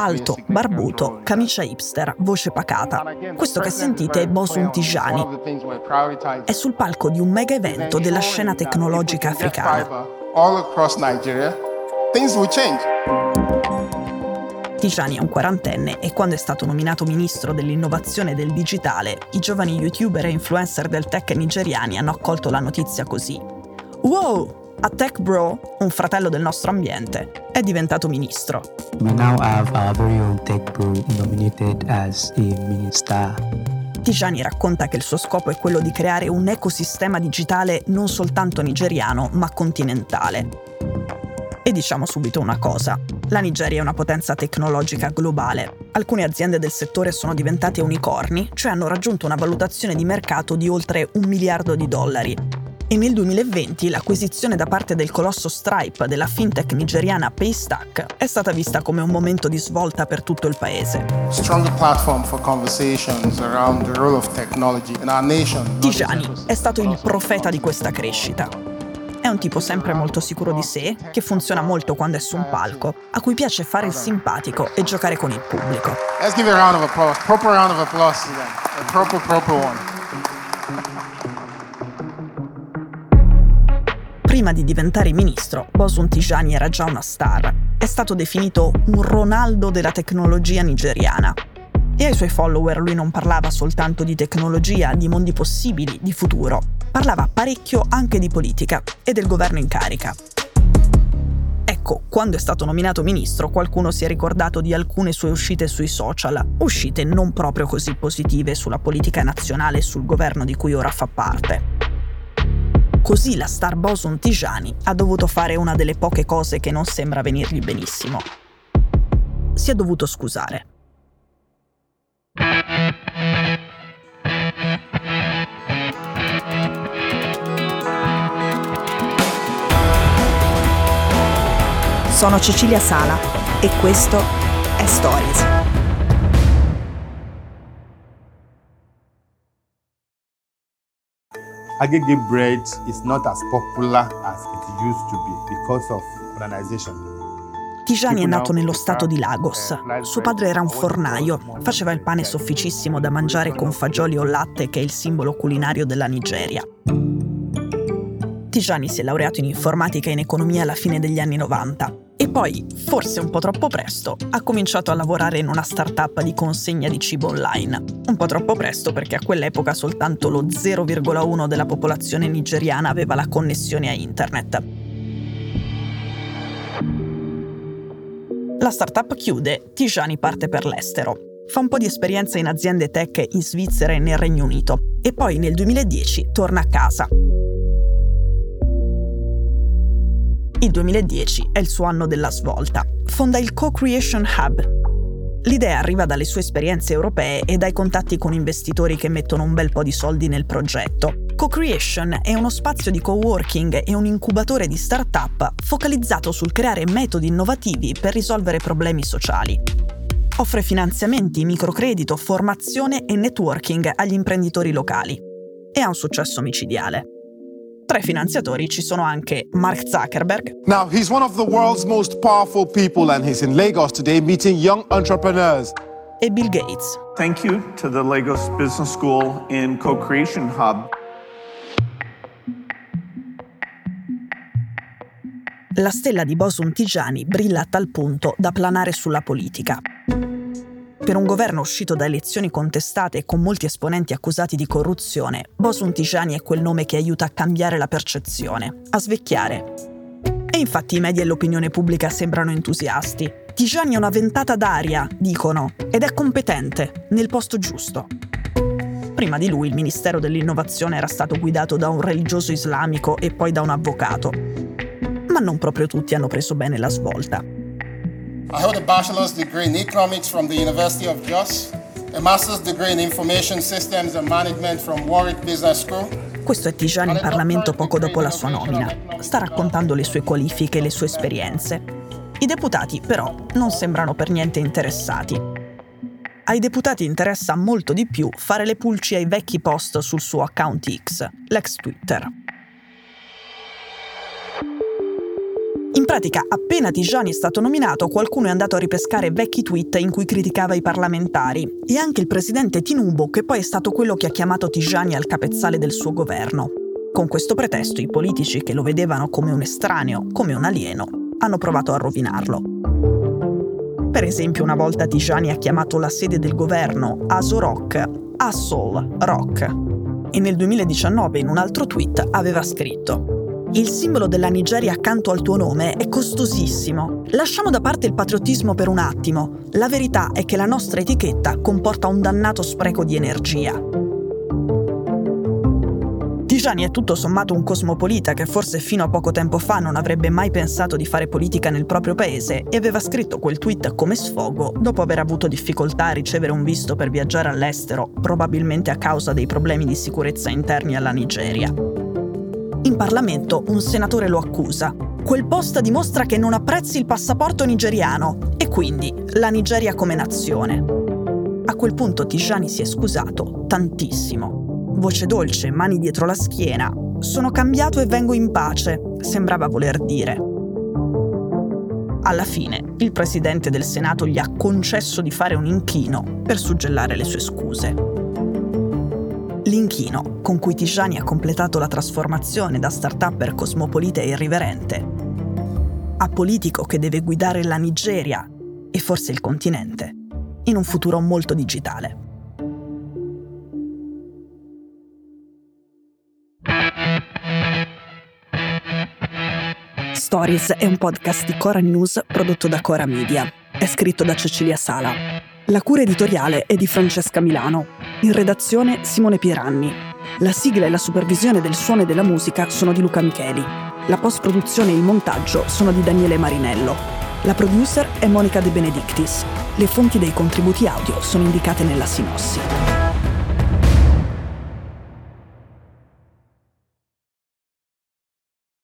Alto, barbuto, camicia hipster, voce pacata. Questo che sentite è Bosun Tijani. È sul palco di un mega evento della scena tecnologica africana. Tijani è un quarantenne e quando è stato nominato ministro dell'innovazione e del digitale, i giovani youtuber e influencer del tech nigeriani hanno accolto la notizia così. Wow! A Tech Bro, un fratello del nostro ambiente, è diventato ministro. We now have our very own Tech Bro nominated as a minister. Tijani racconta che il suo scopo è quello di creare un ecosistema digitale non soltanto nigeriano, ma continentale. E diciamo subito una cosa, la Nigeria è una potenza tecnologica globale. Alcune aziende del settore sono diventate unicorni, cioè hanno raggiunto una valutazione di mercato di oltre un miliardo di dollari. E nel 2020 l'acquisizione da parte del colosso Stripe della fintech nigeriana Paystack è stata vista come un momento di svolta per tutto il paese. Tijani è stato il profeta di questa crescita è un tipo sempre molto sicuro di sé, che funziona molto quando è su un palco, a cui piace fare il simpatico e giocare con il pubblico. Let's give a round of applause, proper round of applause to them. A proper, proper one. Prima di diventare ministro, Bosun Tijani era già una star. È stato definito un Ronaldo della tecnologia nigeriana e ai suoi follower lui non parlava soltanto di tecnologia, di mondi possibili, di futuro, parlava parecchio anche di politica e del governo in carica. Ecco, quando è stato nominato ministro, qualcuno si è ricordato di alcune sue uscite sui social, uscite non proprio così positive sulla politica nazionale e sul governo di cui ora fa parte. Così la star Boson Tijani ha dovuto fare una delle poche cose che non sembra venirgli benissimo. Si è dovuto scusare. Sono Cecilia Sala e questo è Stories. Agege bread is not as popular as it used to be because of organization. Tijani è nato nello stato di Lagos. Suo padre era un fornaio, faceva il pane sofficissimo da mangiare con fagioli o latte che è il simbolo culinario della Nigeria. Tijani si è laureato in informatica e in economia alla fine degli anni 90 e poi, forse un po' troppo presto, ha cominciato a lavorare in una startup di consegna di cibo online. Un po' troppo presto perché a quell'epoca soltanto lo 0,1 della popolazione nigeriana aveva la connessione a internet. La startup chiude, Tijani parte per l'estero. Fa un po' di esperienza in aziende tech in Svizzera e nel Regno Unito e poi nel 2010 torna a casa Il 2010 è il suo anno della svolta. Fonda il Co-Creation Hub. L'idea arriva dalle sue esperienze europee e dai contatti con investitori che mettono un bel po' di soldi nel progetto. Co-Creation è uno spazio di co-working e un incubatore di start-up focalizzato sul creare metodi innovativi per risolvere problemi sociali. Offre finanziamenti, microcredito, formazione e networking agli imprenditori locali. E ha un successo micidiale. Tra i finanziatori ci sono anche Mark Zuckerberg. Now, he's one of the world's most powerful people and he's in Lagos today meeting young entrepreneurs. E Bill Gates. Thank you to the Lagos Business School and Co-Creation Hub. La stella di Bosun Tijani brilla a tal punto da planare sulla politica. Per un governo uscito da elezioni contestate e con molti esponenti accusati di corruzione, Bosun Tijani è quel nome che aiuta a cambiare la percezione, a svecchiare. E infatti i media e l'opinione pubblica sembrano entusiasti. Tijani è una ventata d'aria, dicono, ed è competente, nel posto giusto. Prima di lui il Ministero dell'Innovazione era stato guidato da un religioso islamico e poi da un avvocato. Ma non proprio tutti hanno preso bene la svolta. I hold a bachelor's degree in economics from the University of Jos, a master's degree in information systems and management from Warwick Business School. Questo è Tijani in Parlamento poco dopo la sua nomina. Sta raccontando le sue qualifiche e le sue esperienze. I deputati, però, non sembrano per niente interessati. Ai deputati interessa molto di più fare le pulci ai vecchi post sul suo account X, l'ex Twitter. In pratica, appena Tijani è stato nominato, qualcuno è andato a ripescare vecchi tweet in cui criticava i parlamentari e anche il presidente Tinubu, che poi è stato quello che ha chiamato Tijani al capezzale del suo governo. Con questo pretesto i politici che lo vedevano come un estraneo, come un alieno, hanno provato a rovinarlo. Per esempio, una volta Tijani ha chiamato la sede del governo Aso Rock Assol Rock e nel 2019 in un altro tweet aveva scritto il simbolo della Nigeria accanto al tuo nome è costosissimo. Lasciamo da parte il patriottismo per un attimo. La verità è che la nostra etichetta comporta un dannato spreco di energia. Tijani è tutto sommato un cosmopolita che forse fino a poco tempo fa non avrebbe mai pensato di fare politica nel proprio paese e aveva scritto quel tweet come sfogo dopo aver avuto difficoltà a ricevere un visto per viaggiare all'estero, probabilmente a causa dei problemi di sicurezza interni alla Nigeria. In Parlamento un senatore lo accusa. Quel post dimostra che non apprezzi il passaporto nigeriano e quindi la Nigeria come nazione. A quel punto Tijani si è scusato tantissimo. Voce dolce, mani dietro la schiena. Sono cambiato e vengo in pace, sembrava voler dire. Alla fine, il presidente del Senato gli ha concesso di fare un inchino per suggellare le sue scuse. L'inchino con cui Tijani ha completato la trasformazione da start-upper cosmopolita e irriverente a politico che deve guidare la Nigeria e forse il continente in un futuro molto digitale. Stories è un podcast di Cora News prodotto da Cora Media. È scritto da Cecilia Sala. La cura editoriale è di Francesca Milano. In redazione Simone Pieranni. La sigla e la supervisione del suono e della musica sono di Luca Micheli. La post-produzione e il montaggio sono di Daniele Marinello. La producer è Monica De Benedictis. Le fonti dei contributi audio sono indicate nella sinossi.